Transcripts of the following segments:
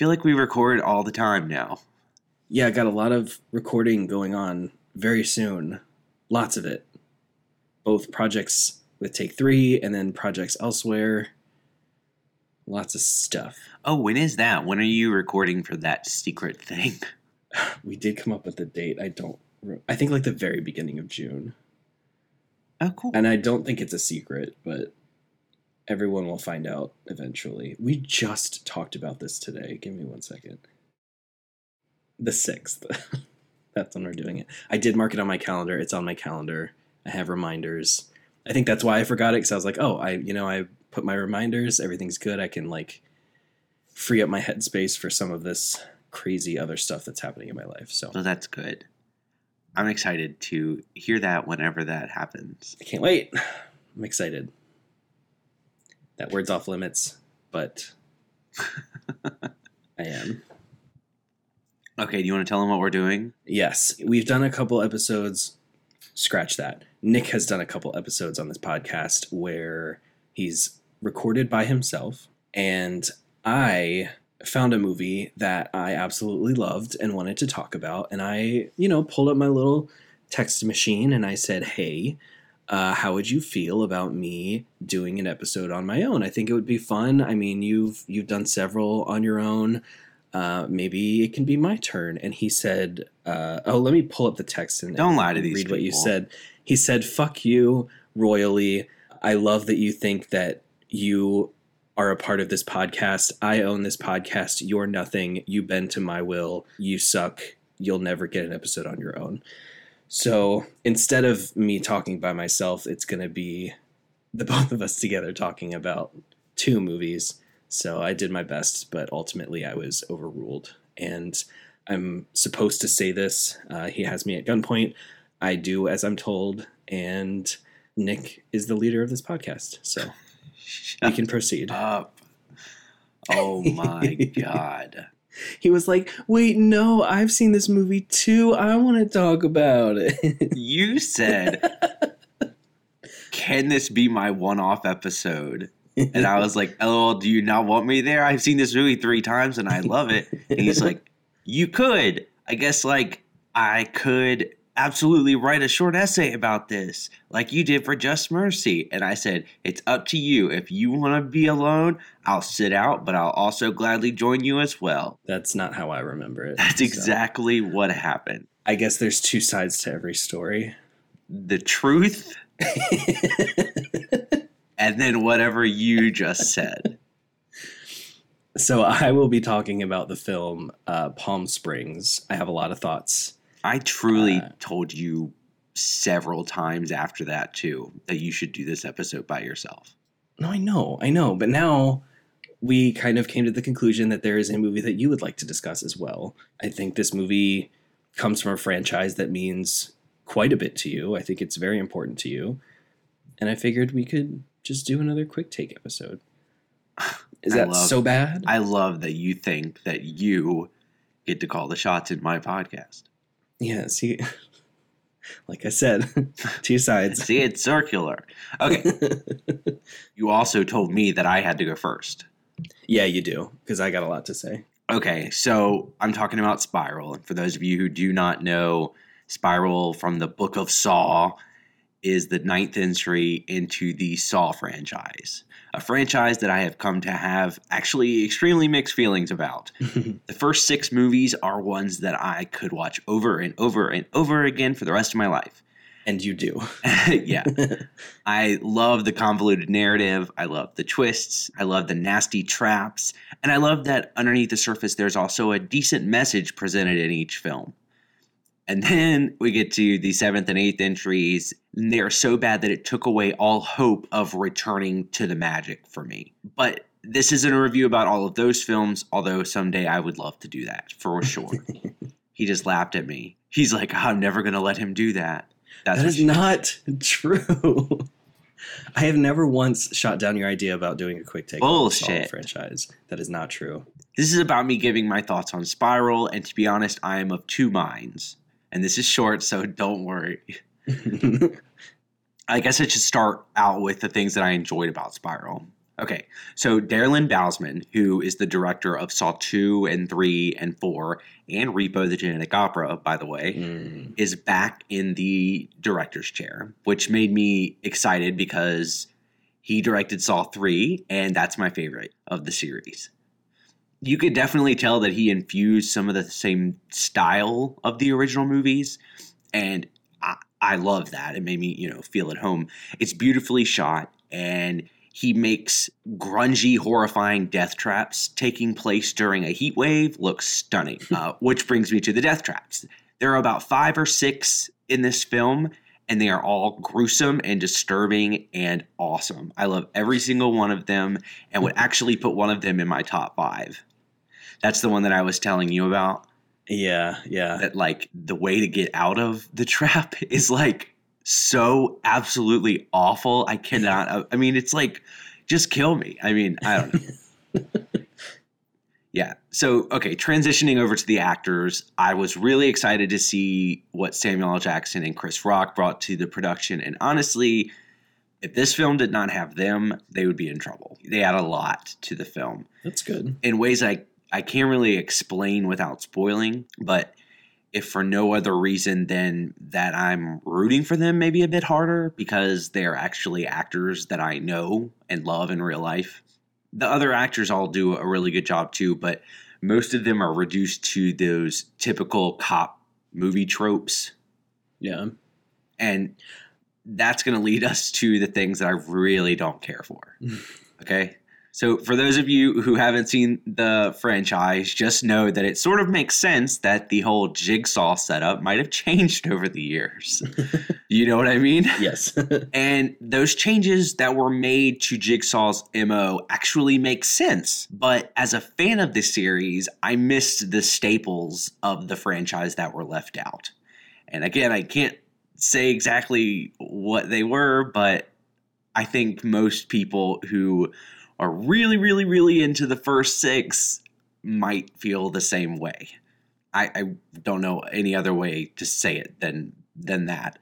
feel like we record all the time now. Yeah, I got a lot of recording going on very soon. Lots of it. Both projects with Take Three and then projects elsewhere. Lots of stuff. Oh, when is that? When are you recording for that secret thing? We did come up with a date. I don't. I think like the very beginning of June, Oh, cool. and I don't think it's a secret, but everyone will find out eventually. We just talked about this today. Give me one second. The sixth. that's when we're doing it. I did mark it on my calendar. It's on my calendar. I have reminders. I think that's why I forgot it because I was like, oh, I you know I put my reminders. Everything's good. I can like free up my headspace for some of this crazy other stuff that's happening in my life. So So that's good. I'm excited to hear that whenever that happens. I can't wait. I'm excited. That word's off limits, but I am. Okay, do you want to tell them what we're doing? Yes, we've done a couple episodes. Scratch that. Nick has done a couple episodes on this podcast where he's recorded by himself, and I found a movie that I absolutely loved and wanted to talk about. And I, you know, pulled up my little text machine and I said, hey, uh, how would you feel about me doing an episode on my own? I think it would be fun. I mean, you've you've done several on your own. Uh, maybe it can be my turn. And he said, uh, "Oh, let me pull up the text and Don't lie to these read what you said." He said, "Fuck you, royally. I love that you think that you are a part of this podcast. I own this podcast. You're nothing. You bend to my will. You suck. You'll never get an episode on your own." So instead of me talking by myself, it's going to be the both of us together talking about two movies. So I did my best, but ultimately I was overruled. And I'm supposed to say this. Uh, he has me at gunpoint. I do as I'm told. And Nick is the leader of this podcast. So we can proceed. up. Oh my god. He was like, wait, no, I've seen this movie too. I want to talk about it. You said, Can this be my one off episode? And I was like, LOL, do you not want me there? I've seen this movie three times and I love it. And he's like, You could. I guess, like, I could absolutely write a short essay about this, like you did for Just Mercy. And I said, It's up to you. If you want to be alone, I'll sit out, but I'll also gladly join you as well. That's not how I remember it. That's so. exactly what happened. I guess there's two sides to every story. The truth and then whatever you just said. so I will be talking about the film uh, Palm Springs. I have a lot of thoughts. I truly Uh, told you several times after that too that you should do this episode by yourself. No, I know, I know, but now we kind of came to the conclusion that there is a movie that you would like to discuss as well. I think this movie comes from a franchise that means quite a bit to you. I think it's very important to you. And I figured we could just do another quick take episode. Is that love- so bad? I love that you think that you get to call the shots in my podcast. Yeah, see, like I said, two sides. See, it's circular. Okay. you also told me that I had to go first. yeah, you do, because I got a lot to say. Okay, so I'm talking about Spiral. And for those of you who do not know, Spiral from the Book of Saw is the ninth entry into the Saw franchise, a franchise that I have come to have actually extremely mixed feelings about. The first six movies are ones that I could watch over and over and over again for the rest of my life. and you do. yeah. I love the convoluted narrative. I love the twists. I love the nasty traps. And I love that underneath the surface, there's also a decent message presented in each film. And then we get to the seventh and eighth entries. And they are so bad that it took away all hope of returning to the magic for me. But this isn't a review about all of those films, although someday I would love to do that for sure. he just laughed at me. He's like, I'm never going to let him do that. That's that is not true. I have never once shot down your idea about doing a quick take on the Bullshit. franchise. That is not true. This is about me giving my thoughts on Spiral, and to be honest, I am of two minds. And this is short, so don't worry. I guess I should start out with the things that I enjoyed about Spiral. Okay, so Darren Bousman, who is the director of Saw 2 and 3 and 4, and Repo the Genetic Opera, by the way, Mm. is back in the director's chair, which made me excited because he directed Saw 3, and that's my favorite of the series. You could definitely tell that he infused some of the same style of the original movies, and I, I love that. It made me, you know, feel at home. It's beautifully shot, and he makes grungy, horrifying death traps taking place during a heat wave look stunning. Uh, which brings me to the death traps. There are about five or six in this film, and they are all gruesome and disturbing and awesome. I love every single one of them and would actually put one of them in my top five. That's the one that I was telling you about. Yeah, yeah. That, like, the way to get out of the trap is like so absolutely awful. I cannot, uh, I mean, it's like, just kill me. I mean, I don't know. Yeah. So, okay, transitioning over to the actors, I was really excited to see what Samuel L. Jackson and Chris Rock brought to the production. And honestly, if this film did not have them, they would be in trouble. They add a lot to the film That's good. in ways I, I can't really explain without spoiling. But if for no other reason than that I'm rooting for them maybe a bit harder because they're actually actors that I know and love in real life. The other actors all do a really good job too, but most of them are reduced to those typical cop movie tropes. Yeah. And that's going to lead us to the things that I really don't care for. Okay. So, for those of you who haven't seen the franchise, just know that it sort of makes sense that the whole jigsaw setup might have changed over the years. you know what I mean? Yes. And those changes that were made to Jigsaw's MO actually make sense. But as a fan of the series, I missed the staples of the franchise that were left out. And again, I can't say exactly what they were, but I think most people who are really, really, really into the first six might feel the same way. I, I don't know any other way to say it than than that.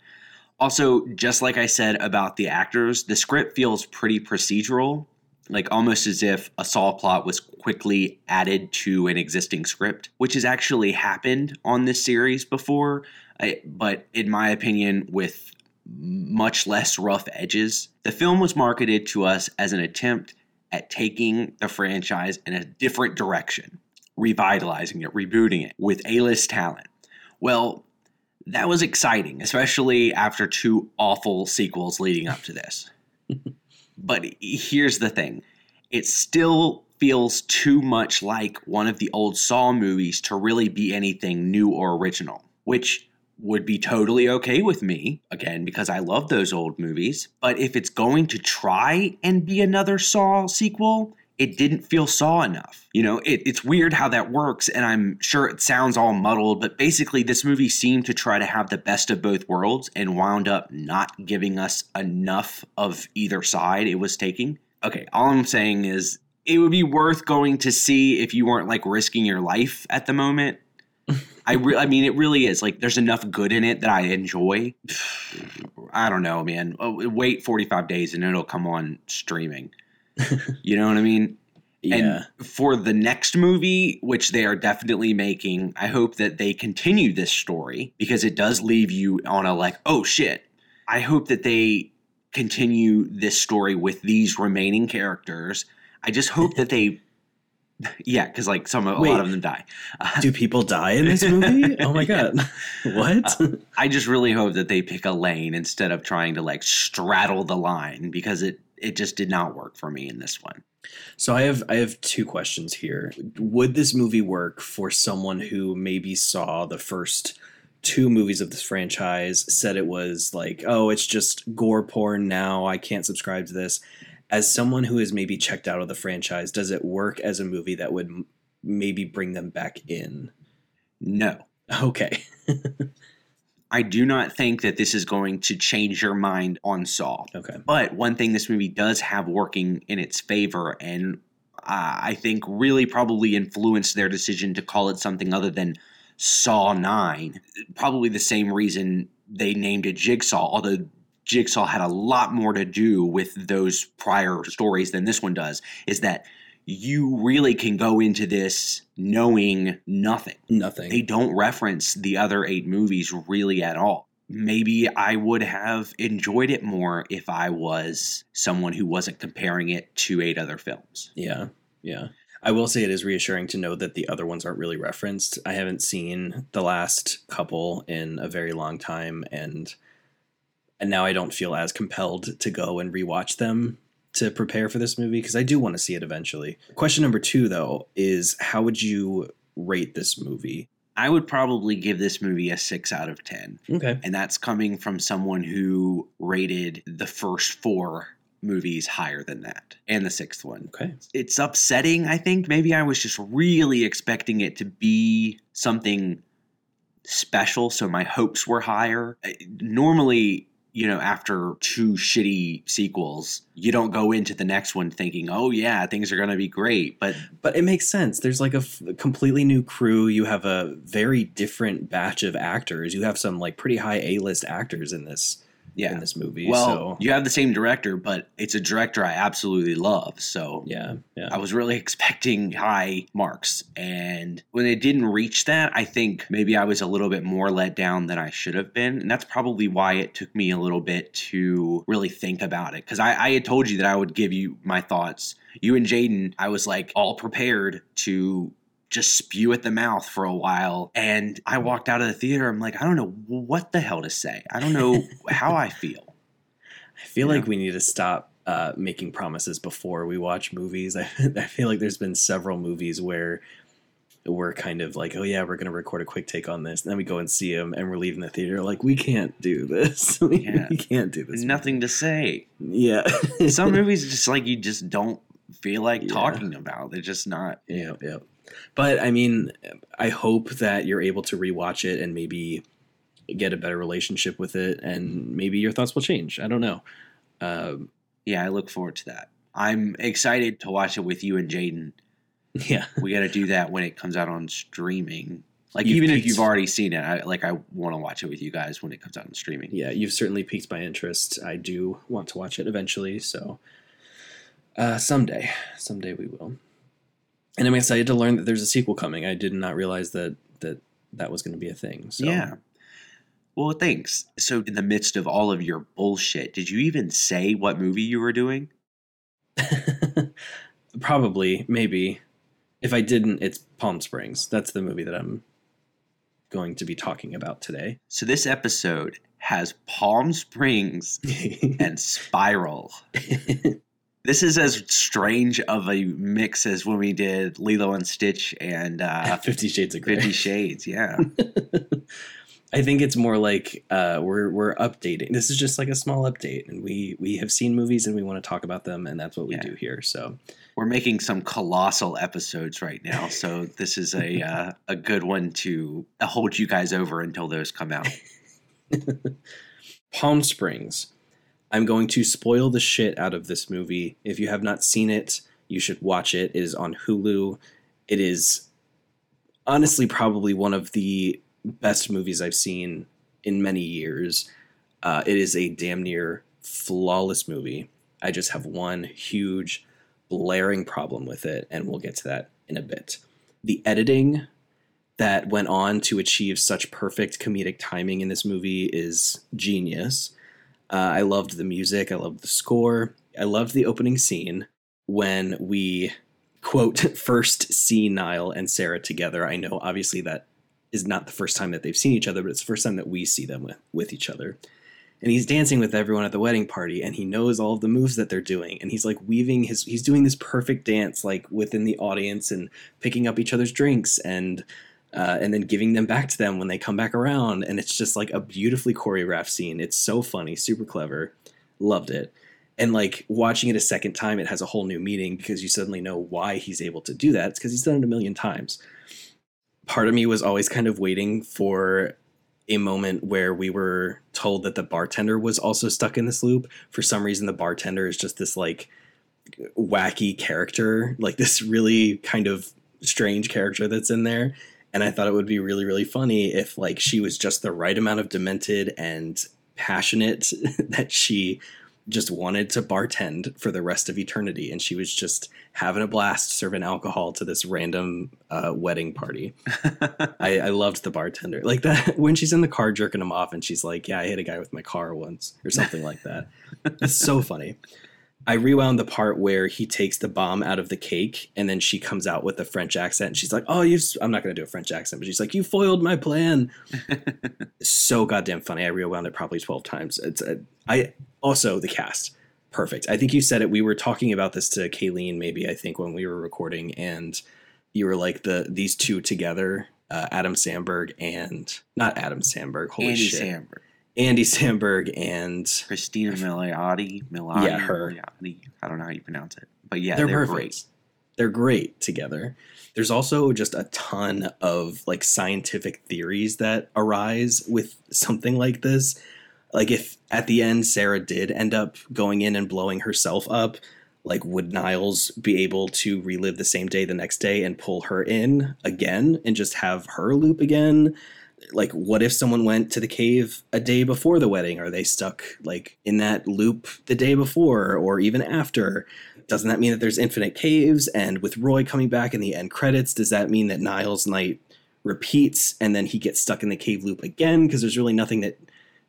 Also, just like I said about the actors, the script feels pretty procedural, like almost as if a Saw plot was quickly added to an existing script, which has actually happened on this series before, I, but in my opinion, with much less rough edges. The film was marketed to us as an attempt at taking the franchise in a different direction, revitalizing it, rebooting it with A list talent. Well, that was exciting, especially after two awful sequels leading up to this. but here's the thing it still feels too much like one of the old Saw movies to really be anything new or original, which would be totally okay with me, again, because I love those old movies. But if it's going to try and be another Saw sequel, it didn't feel Saw enough. You know, it, it's weird how that works, and I'm sure it sounds all muddled, but basically, this movie seemed to try to have the best of both worlds and wound up not giving us enough of either side it was taking. Okay, all I'm saying is it would be worth going to see if you weren't like risking your life at the moment. I re- I mean, it really is. Like, there's enough good in it that I enjoy. I don't know, man. Oh, wait 45 days and it'll come on streaming. you know what I mean? yeah. And for the next movie, which they are definitely making, I hope that they continue this story because it does leave you on a like, oh shit. I hope that they continue this story with these remaining characters. I just hope that they, yeah, because like some a Wait. lot of them die. Do people die in this movie? Oh my god. What? Uh, I just really hope that they pick a lane instead of trying to like straddle the line because it it just did not work for me in this one. So I have I have two questions here. Would this movie work for someone who maybe saw the first two movies of this franchise, said it was like, oh, it's just gore porn now, I can't subscribe to this. As someone who is maybe checked out of the franchise, does it work as a movie that would m- maybe bring them back in? No. Okay. I do not think that this is going to change your mind on Saw. Okay. But one thing this movie does have working in its favor, and uh, I think really probably influenced their decision to call it something other than Saw 9, probably the same reason they named it Jigsaw, although Jigsaw had a lot more to do with those prior stories than this one does is that you really can go into this knowing nothing. Nothing. They don't reference the other eight movies really at all. Maybe I would have enjoyed it more if I was someone who wasn't comparing it to eight other films. Yeah, yeah. I will say it is reassuring to know that the other ones aren't really referenced. I haven't seen the last couple in a very long time, and and now I don't feel as compelled to go and rewatch them to prepare for this movie because I do want to see it eventually. Question number two, though, is how would you rate this movie? I would probably give this movie a six out of 10. Okay. And that's coming from someone who rated the first four movies higher than that and the sixth one. Okay. It's upsetting, I think. Maybe I was just really expecting it to be something special, so my hopes were higher. Normally, you know, after two shitty sequels, you don't go into the next one thinking, oh, yeah, things are going to be great. But But it makes sense. There's like a, completely new crew. You have a very different batch of actors. You have some like pretty high A list actors in this yeah. in this movie. Well, so you have the same director, but it's a director I absolutely love. So yeah, yeah. I was really expecting high marks. And when it didn't reach that, I think maybe I was a little bit more let down than I should have been. And that's probably why it took me a little bit to really think about it. Because I, I had told you that I would give you my thoughts. You and Jaden, I was like all prepared to just spew at the mouth for a while. And I walked out of the theater. I'm like, I don't know what the hell to say. I don't know how I feel. I feel Yeah. like we need to stop uh, making promises before we watch movies. I, I feel like there's been several movies where we're kind of like, oh yeah, we're gonna record a quick take on this, and then we go and see them, and we're leaving the theater like we can't do this. we, Yeah. we can't do this. Nothing to say. Yeah. Some movies just like you just don't feel like Yeah. talking about. They're just not. Yeah, yeah. But I mean, I hope that you're able to rewatch it and maybe get a better relationship with it, and maybe your thoughts will change. I don't know. Um, Yeah, I look forward to that. I'm excited to watch it with you and Jaden. yeah, We got to do that when it comes out on streaming. Like You've even if you've already seen it, I like I want to watch it with you guys when it comes out on streaming. yeah. You've certainly piqued my interest. I do want to watch it eventually. So uh, someday, someday we will. And I'm excited to learn that there's a sequel coming. I did not realize that that that was going to be a thing. So Yeah. Well, thanks. So, in the midst of all of your bullshit, did you even say what movie you were doing? Probably, maybe. If I didn't, it's Palm Springs. That's the movie that I'm going to be talking about today. So, this episode has Palm Springs and Spiral. This is as strange of a mix as when we did Lilo and Stitch and uh, Fifty Shades of Grey. Fifty Shades. Yeah. I think it's more like uh, we're we're updating. This is just like a small update, and we we have seen movies and we want to talk about them, and that's what we Yeah. do here. So We're making some colossal episodes right now, so this is a uh, a good one to hold you guys over until those come out. Palm Springs. I'm going to spoil the shit out of this movie. If you have not seen it, you should watch it. It is on Hulu. It is honestly probably one of the best movies I've seen in many years. Uh, it is a damn near flawless movie. I just have one huge, blaring problem with it, and we'll get to that in a bit. The editing that went on to achieve such perfect comedic timing in this movie is genius. Uh, I loved the music. I loved the score. I loved the opening scene when we quote first see Niles and Sarah together. I know obviously that is not the first time that they've seen each other, but it's the first time that we see them with, with each other. And he's dancing with everyone at the wedding party, and he knows all of the moves that they're doing, and he's like weaving his he's doing this perfect dance like within the audience and picking up each other's drinks and uh, and then giving them back to them when they come back around. And it's just like a beautifully choreographed scene. It's so funny, super clever. Loved it. And like watching it a second time, it has a whole new meaning because you suddenly know why he's able to do that. It's because he's done it a million times. Part of me was always kind of waiting for a moment where we were told that the bartender was also stuck in this loop. For some reason, the bartender is just this like wacky character, like this really kind of strange character that's in there and I thought it would be really really funny if like she was just the right amount of demented and passionate that she just wanted to bartend for the rest of eternity. And she was just having a blast serving alcohol to this random uh, wedding party. I, I loved the bartender. Like that when she's in the car jerking him off and she's like yeah i hit a guy with my car once or something like that. It's so funny I rewound the part where he takes the bomb out of the cake and then she comes out with a French accent and she's like, "Oh, you I'm not going to do a French accent, but she's like, "You foiled my plan." so goddamn funny. I rewound it probably 12 times. It's a, I also the cast. Perfect. I think you said it. We were talking about this to Kayleen maybe I think when we were recording and you were like the these two together, uh, Adam Sandberg and not Adam Sandberg. Holy Andy shit. Samberg, Andy Samberg and Christina Milioti, Milioti, Yeah, her. Milioti. I don't know how you pronounce it, but yeah, they're, they're, perfect. great. They're great together. There's also just a ton of like scientific theories that arise with something like this. Like if at the end Sarah did end up going in and blowing herself up, like would Niles be able to relive the same day the next day and pull her in again and just have her loop again? Like what if someone went to the cave a day before the wedding? Are they stuck like in that loop the day before or even after? doesn't that mean that there's infinite caves? And with Roy coming back in the end credits, does that mean that Niles' night repeats and then he gets stuck in the cave loop again? Because there's really nothing that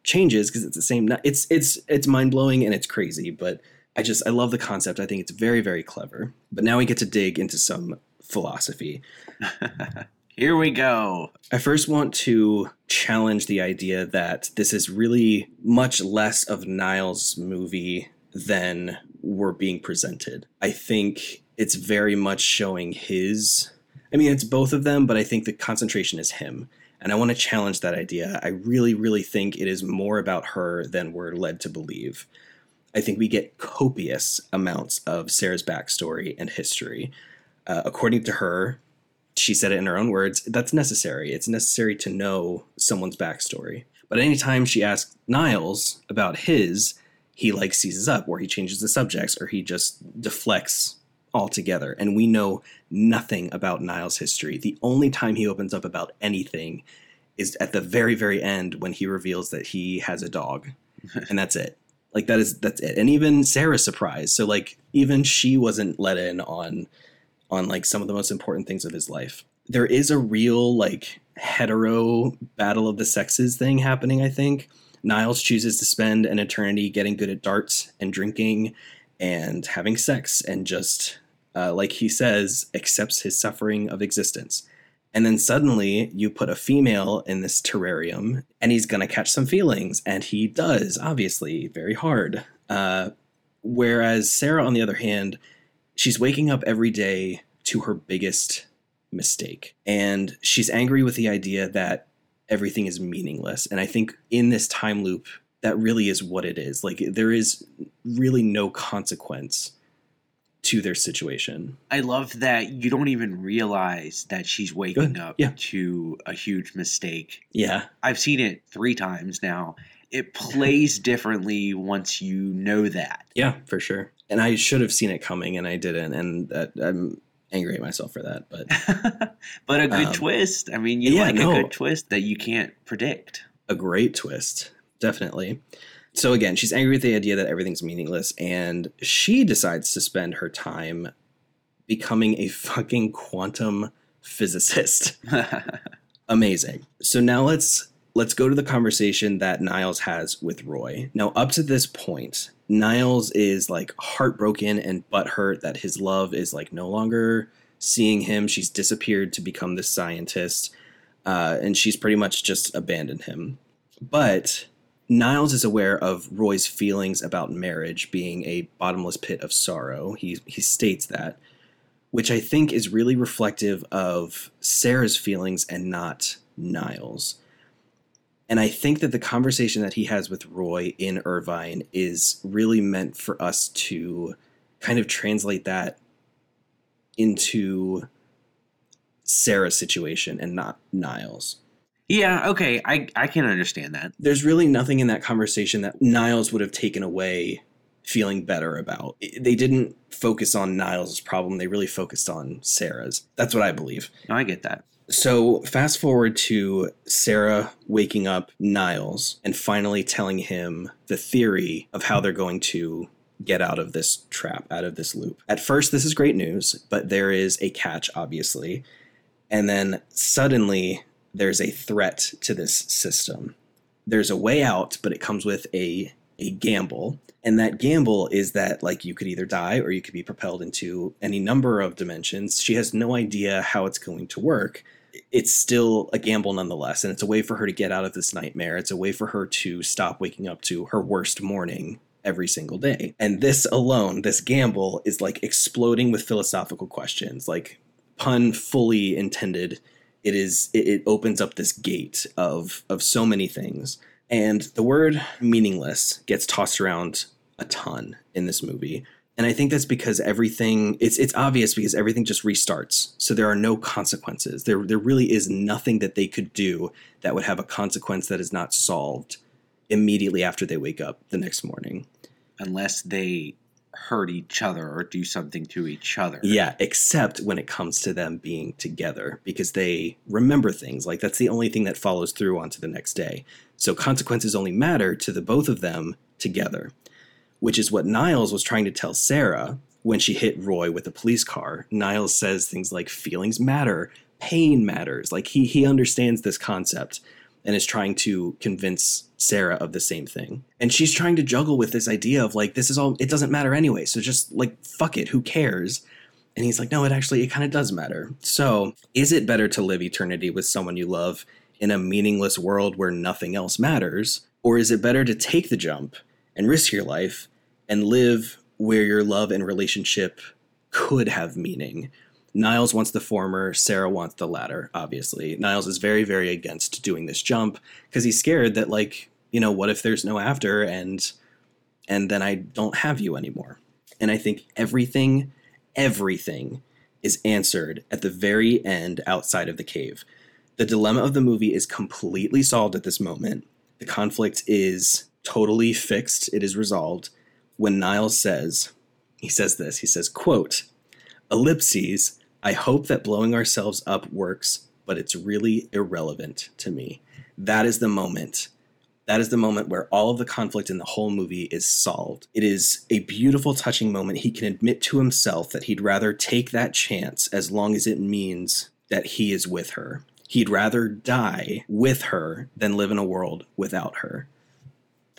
changes because it's the same. It's it's it's mind blowing and it's crazy, but I just I love the concept. I think it's very very clever. But now we get to dig into some philosophy. Here we go. I first want to challenge the idea that this is really much less of Niles' movie than we're being presented. I think it's very much showing his. I mean, it's both of them, but I think the concentration is him. And I want to challenge that idea. I really, really think it is more about her than we're led to believe. I think we get copious amounts of Sarah's backstory and history. Uh, according to her, she said it in her own words that's necessary. It's necessary to know someone's backstory. But anytime she asks Niles about his, he like seizes up, or he changes the subjects, or he just deflects altogether. And we know nothing about Niles' history. The only time he opens up about anything is at the very, very end when he reveals that he has a dog. and that's it. Like that is that's it. And even Sarah's surprised. So like even she wasn't let in on on like some of the most important things of his life. There is a real like hetero battle of the sexes thing happening, I think. Niles chooses to spend an eternity getting good at darts and drinking and having sex and just uh, like he says accepts his suffering of existence. And then suddenly you put a female in this terrarium and he's going to catch some feelings. And he does, obviously, very hard. Uh, whereas Sarah, on the other hand, she's waking up every day to her biggest mistake. And she's angry with the idea that everything is meaningless. And I think in this time loop, that really is what it is. Like, there is really no consequence to their situation. I love that you don't even realize that she's waking up Yeah. to a huge mistake. Yeah. I've seen it three times now. It plays differently once you know that. Yeah, for sure. And I should have seen it coming and I didn't. And that, I'm angry at myself for that. But but a good Um, twist. I mean, you yeah, like no. a good twist that you can't predict. a great twist. Definitely. So again, she's angry with the idea that everything's meaningless, and she decides to spend her time becoming a fucking quantum physicist. Amazing. So now let's let's go to the conversation that Niles has with Roy. Now, up to this point, Niles is like heartbroken and butthurt that his love is like no longer seeing him. She's disappeared to become this scientist, uh, and she's pretty much just abandoned him. But Niles is aware of Roy's feelings about marriage being a bottomless pit of sorrow. He he states that, which I think is really reflective of Sarah's feelings and not Niles. And I think that the conversation that he has with Roy in Irvine is really meant for us to kind of translate that into Sarah's situation and not Niles yeah, okay, I I can understand that. there's really nothing in that conversation that Niles would have taken away feeling better about. They didn't focus on Niles' problem, they really focused on Sarah's. That's what I believe. No, I get that. So, fast forward to Sarah waking up Niles and finally telling him the theory of how they're going to get out of this trap, out of this loop. At first, this is great news, but there is a catch, obviously. And then suddenly, there's a threat to this system. There's a way out, but it comes with a, a gamble. And that gamble is that, like, you could either die or you could be propelled into any number of dimensions. She has no idea how it's going to work. It's still a gamble nonetheless. And it's a way for her to get out of this nightmare. It's a way for her to stop waking up to her worst morning every single day. And this alone, this gamble, is like exploding with philosophical questions, like pun fully intended. It is it, it opens up this gate of of so many things. And the word meaningless gets tossed around a ton in this movie. And I think that's because everything it's it's obvious because everything just restarts. So there are no consequences. There there really is nothing that they could do that would have a consequence that is not solved immediately after they wake up the next morning. Unless they hurt each other or do something to each other. Yeah, except when it comes to them being together because they remember things. Like that's the only thing that follows through onto the next day. So consequences only matter to the both of them together, which is what Niles was trying to tell Sarah when she hit Roy with a police car. Niles says things like feelings matter, pain matters. Like he he understands this concept and is trying to convince Sarah of the same thing. And she's trying to juggle with this idea of like, this is all, it doesn't matter anyway. So just like, fuck it, who cares? And he's like, no, it actually, it kind of does matter. So is it better to live eternity with someone you love in a meaningless world where nothing else matters? Or is it better to take the jump and risk your life and live where your love and relationship could have meaning? Niles wants the former, Sarah wants the latter, obviously. Niles is very, very against doing this jump because he's scared that, like, you know, what if there's no after and and then I don't have you anymore. And I think everything, everything is answered at the very end outside of the cave. The dilemma of the movie is completely solved at this moment. The conflict is totally fixed, it is resolved. When Niles says, he says this, he says, quote, ellipses, I hope that blowing ourselves up works, but it's really irrelevant to me. That is the moment. That is the moment where all of the conflict in the whole movie is solved. It is a beautiful, touching moment. He can admit to himself that he'd rather take that chance as long as it means that he is with her. He'd rather die with her than live in a world without her.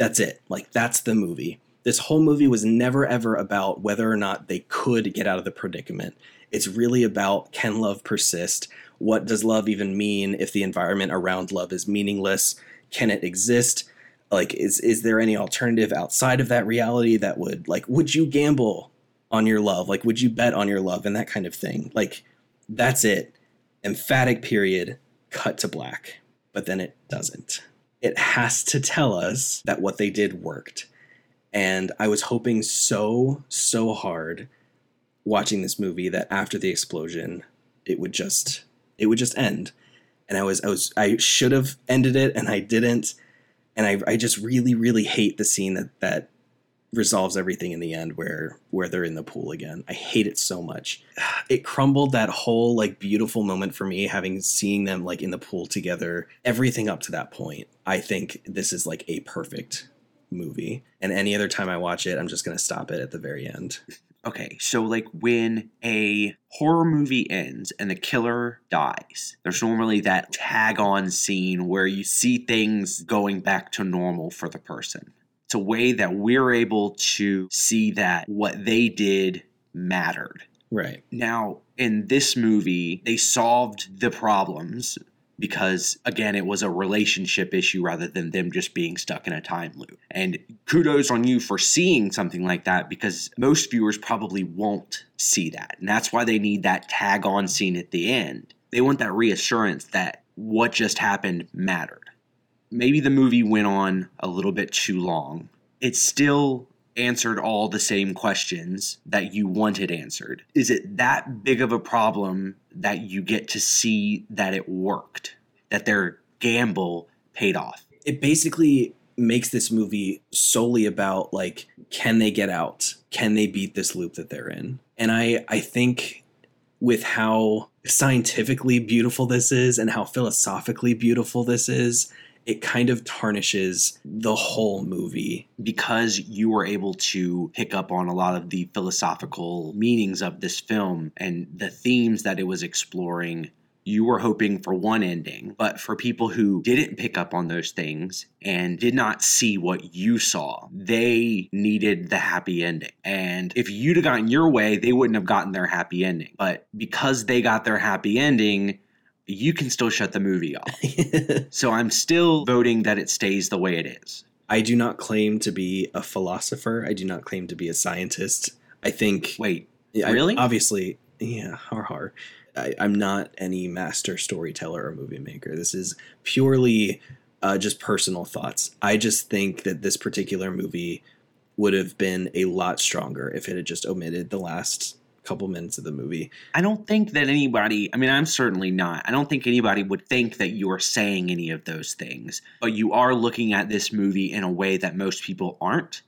That's it. Like, that's the movie. This whole movie was never ever about whether or not they could get out of the predicament. It's really about can love persist? What does love even mean if the environment around love is meaningless? Can it exist? Like is is there any alternative outside of that reality that would like would you gamble on your love? Like would you bet on your love and that kind of thing? Like that's it. Emphatic period, cut to black. But then it doesn't. It has to tell us that what they did worked. And I was hoping so, so hard watching this movie that after the explosion, it would just it would just end. And I was I was I should have ended it and I didn't. And I I just really, really hate the scene that that resolves everything in the end where where they're in the pool again. I hate it so much. It crumbled that whole like beautiful moment for me having seeing them like in the pool together. Everything up to that point. I think this is like a perfect movie. And any other time I watch it, I'm just going to stop it at the very end. Okay, so like when a horror movie ends and the killer dies, there's normally that tag on scene where you see things going back to normal for the person. It's a way that we're able to see that what they did mattered. Right. Now, in this movie, they solved the problems because again it was a relationship issue rather than them just being stuck in a time loop and kudos on you for seeing something like that because most viewers probably won't see that and that's why they need that tag on scene at the end they want that reassurance that what just happened mattered maybe the movie went on a little bit too long it still answered all the same questions that you wanted answered. Is it that big of a problem that you get to see that it worked, that their gamble paid off? It basically makes this movie solely about like can they get out? Can they beat this loop that they're in? And I I think with how scientifically beautiful this is and how philosophically beautiful this is, it kind of tarnishes the whole movie. because you were able to pick up on a lot of the philosophical meanings of this film and the themes that it was exploring. You were hoping for one ending, but for people who didn't pick up on those things and did not see what you saw, they needed the happy ending. And if you'd have gotten your way, they wouldn't have gotten their happy ending. But because they got their happy ending, you can still shut the movie off. So I'm still voting that it stays the way it is. I do not claim to be a philosopher. I do not claim to be a scientist. I think Wait, I- really? obviously, yeah, har har. I, I'm not any master storyteller or movie maker. This is purely uh, just personal thoughts. I just think that this particular movie would have been a lot stronger if it had just omitted the last couple minutes of the movie. I don't think that anybody, I mean, I'm certainly not. I don't think anybody would think that you are saying any of those things, but you are looking at this movie in a way that most people aren't.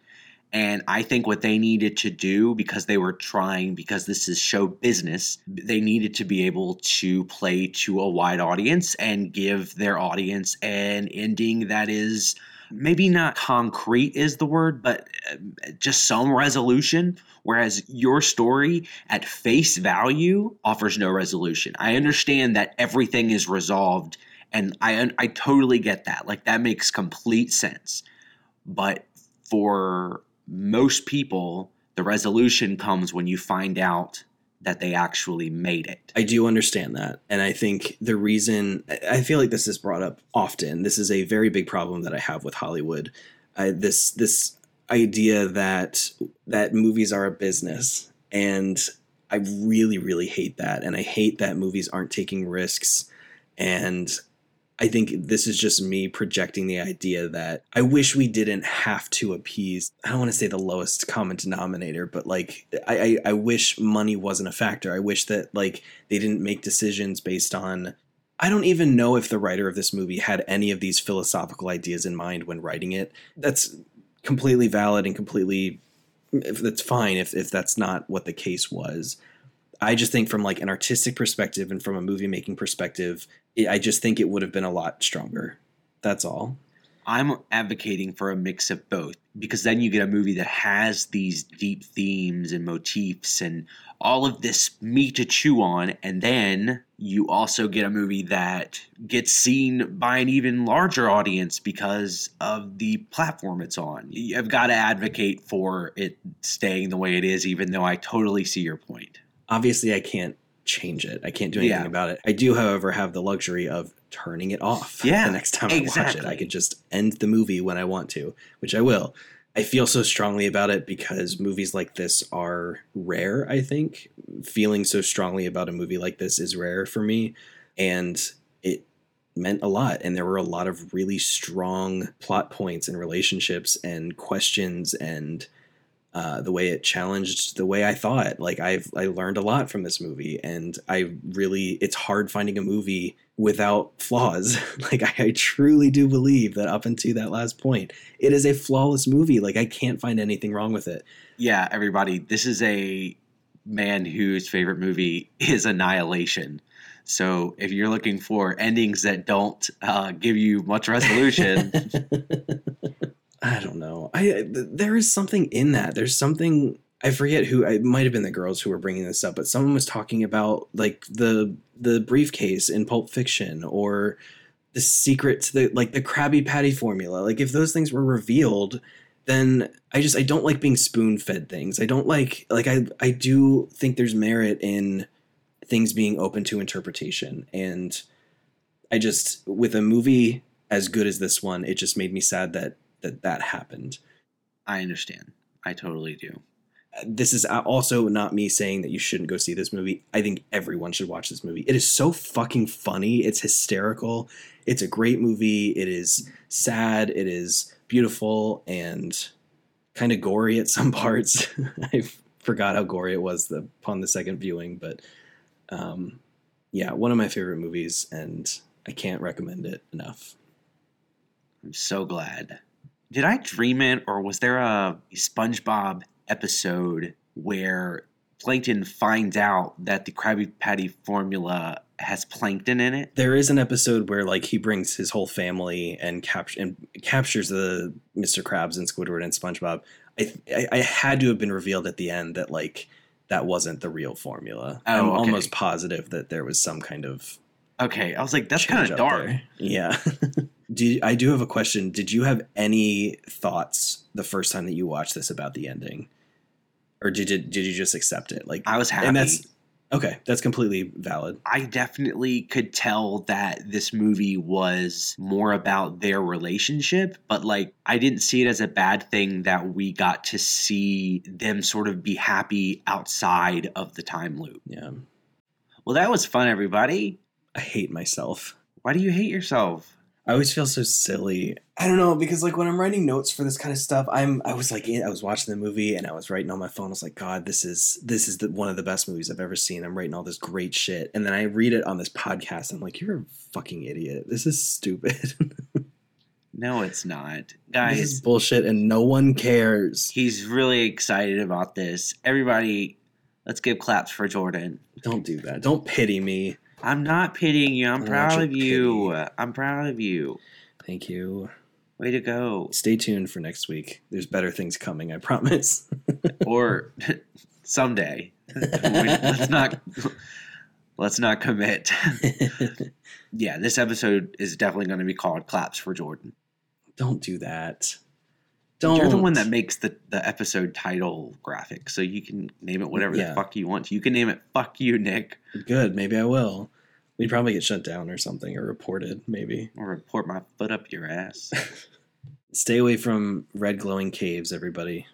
And I think what they needed to do, because they were trying, because this is show business, they needed to be able to play to a wide audience and give their audience an ending that is maybe not concrete is the word, but uh, just some resolution. Whereas your story at face value offers no resolution. I understand that everything is resolved, and I I totally get that. Like that makes complete sense. But for most people, the resolution comes when you find out that they actually made it. I do understand that. And I think the reason I- feel like this is brought up often. This is a very big problem that I have with Hollywood. This this idea that that movies are a business and I really really hate that and I hate that movies aren't taking risks and I think this is just me projecting the idea that I wish we didn't have to appease. I don't want to say the lowest common denominator, but like I, I, I wish money wasn't a factor. I wish that like they didn't make decisions based on. I don't even know if the writer of this movie had any of these philosophical ideas in mind when writing it. That's completely valid and completely. If that's fine. If if that's not what the case was. I just think from like an artistic perspective and from a movie making perspective, it, I just think it would have been a lot stronger. That's all. I'm advocating for a mix of both because then you get a movie that has these deep themes and motifs and all of this meat to chew on. And then you also get a movie that gets seen by an even larger audience because of the platform it's on. You've got to advocate for it staying the way it is, even though I totally see your point. Obviously, I can't change it. I can't do anything Yeah. about it. I do, however, have the luxury of turning it off Yeah, the next time I watch it. I exactly. could just end the movie when I want to, which I will. I feel so strongly about it because movies like this are rare, I think. Feeling so strongly about a movie like this is rare for me. And it meant a lot. And there were a lot of really strong plot points and relationships and questions and uh, the way it challenged the way I thought. Like I've I learned a lot from this movie, and I really it's hard finding a movie without flaws. like I, I truly do believe that up until that last point, it is a flawless movie. Like I can't find anything wrong with it. Yeah, everybody, this is a man whose favorite movie is Annihilation. So if you're looking for endings that don't uh, give you much resolution, I don't know. I there is something in that. There's something I forget who. It might have been the girls who were bringing this up, but someone was talking about like the the briefcase in Pulp Fiction or the secret to the like the Krabby Patty formula. Like if those things were revealed, then I just I don't like being spoon fed things. I don't like like I I do think there's merit in things being open to interpretation and I just with a movie as good as this one, it just made me sad that that that happened. I understand. I totally do. This is also not me saying that you shouldn't go see this movie. I think everyone should watch this movie. It is so fucking funny. It's hysterical. It's a great movie. It is sad. It is beautiful and kind of gory at some parts. I forgot how gory it was the, upon the second viewing, but um, yeah, one of my favorite movies, and I can't recommend it enough. I'm so glad Did I dream it, or was there a SpongeBob episode where Plankton finds out that the Krabby Patty formula has plankton in it? There is an episode where like he brings his whole family and capture and captures the Mr. Krabs and Squidward and SpongeBob. I, I I had to have been revealed at the end that like that wasn't the real formula. Oh, I'm okay. almost positive that there was some kind of Okay, I was like, that's kind of dark. there. Yeah. do you- I do have a question. Did you have any thoughts the first time that you watched this about the ending, or did you did you just accept it? Like, I was happy. and that's okay. That's completely valid. I definitely could tell that this movie was more about their relationship, but like I didn't see it as a bad thing that we got to see them sort of be happy outside of the time loop. Yeah. Well, that was fun, everybody. I hate myself. Why do you hate yourself? I always feel so silly. I don't know because like when I'm writing notes for this kind of stuff, I'm I was like I was watching the movie and I was writing on my phone. I was like, God, this is this is the, one of the best movies I've ever seen. I'm writing all this great shit, and then I read it on this podcast. I'm like, you're a fucking idiot. This is stupid. No, it's not. guys. this is bullshit, and no one cares. he's really excited about this. Everybody, let's give claps for Jordan. Don't do that. Don't pity me. I'm not pitying you. I'm proud of you. I'm proud of you. Thank you. Way to go. Stay tuned for next week. There's better things coming. I promise. or someday. let's not let's not commit. yeah, this episode is definitely going to be called "Claps for Jordan." Don't do that. Don't. You're the one that makes the the episode title graphic, so you can name it whatever Yeah. the fuck you want. You can name it "Fuck You, Nick," Good. Maybe I will. We'd probably get shut down or something or reported. Maybe. or report my foot up your ass. Stay away from red glowing caves, everybody.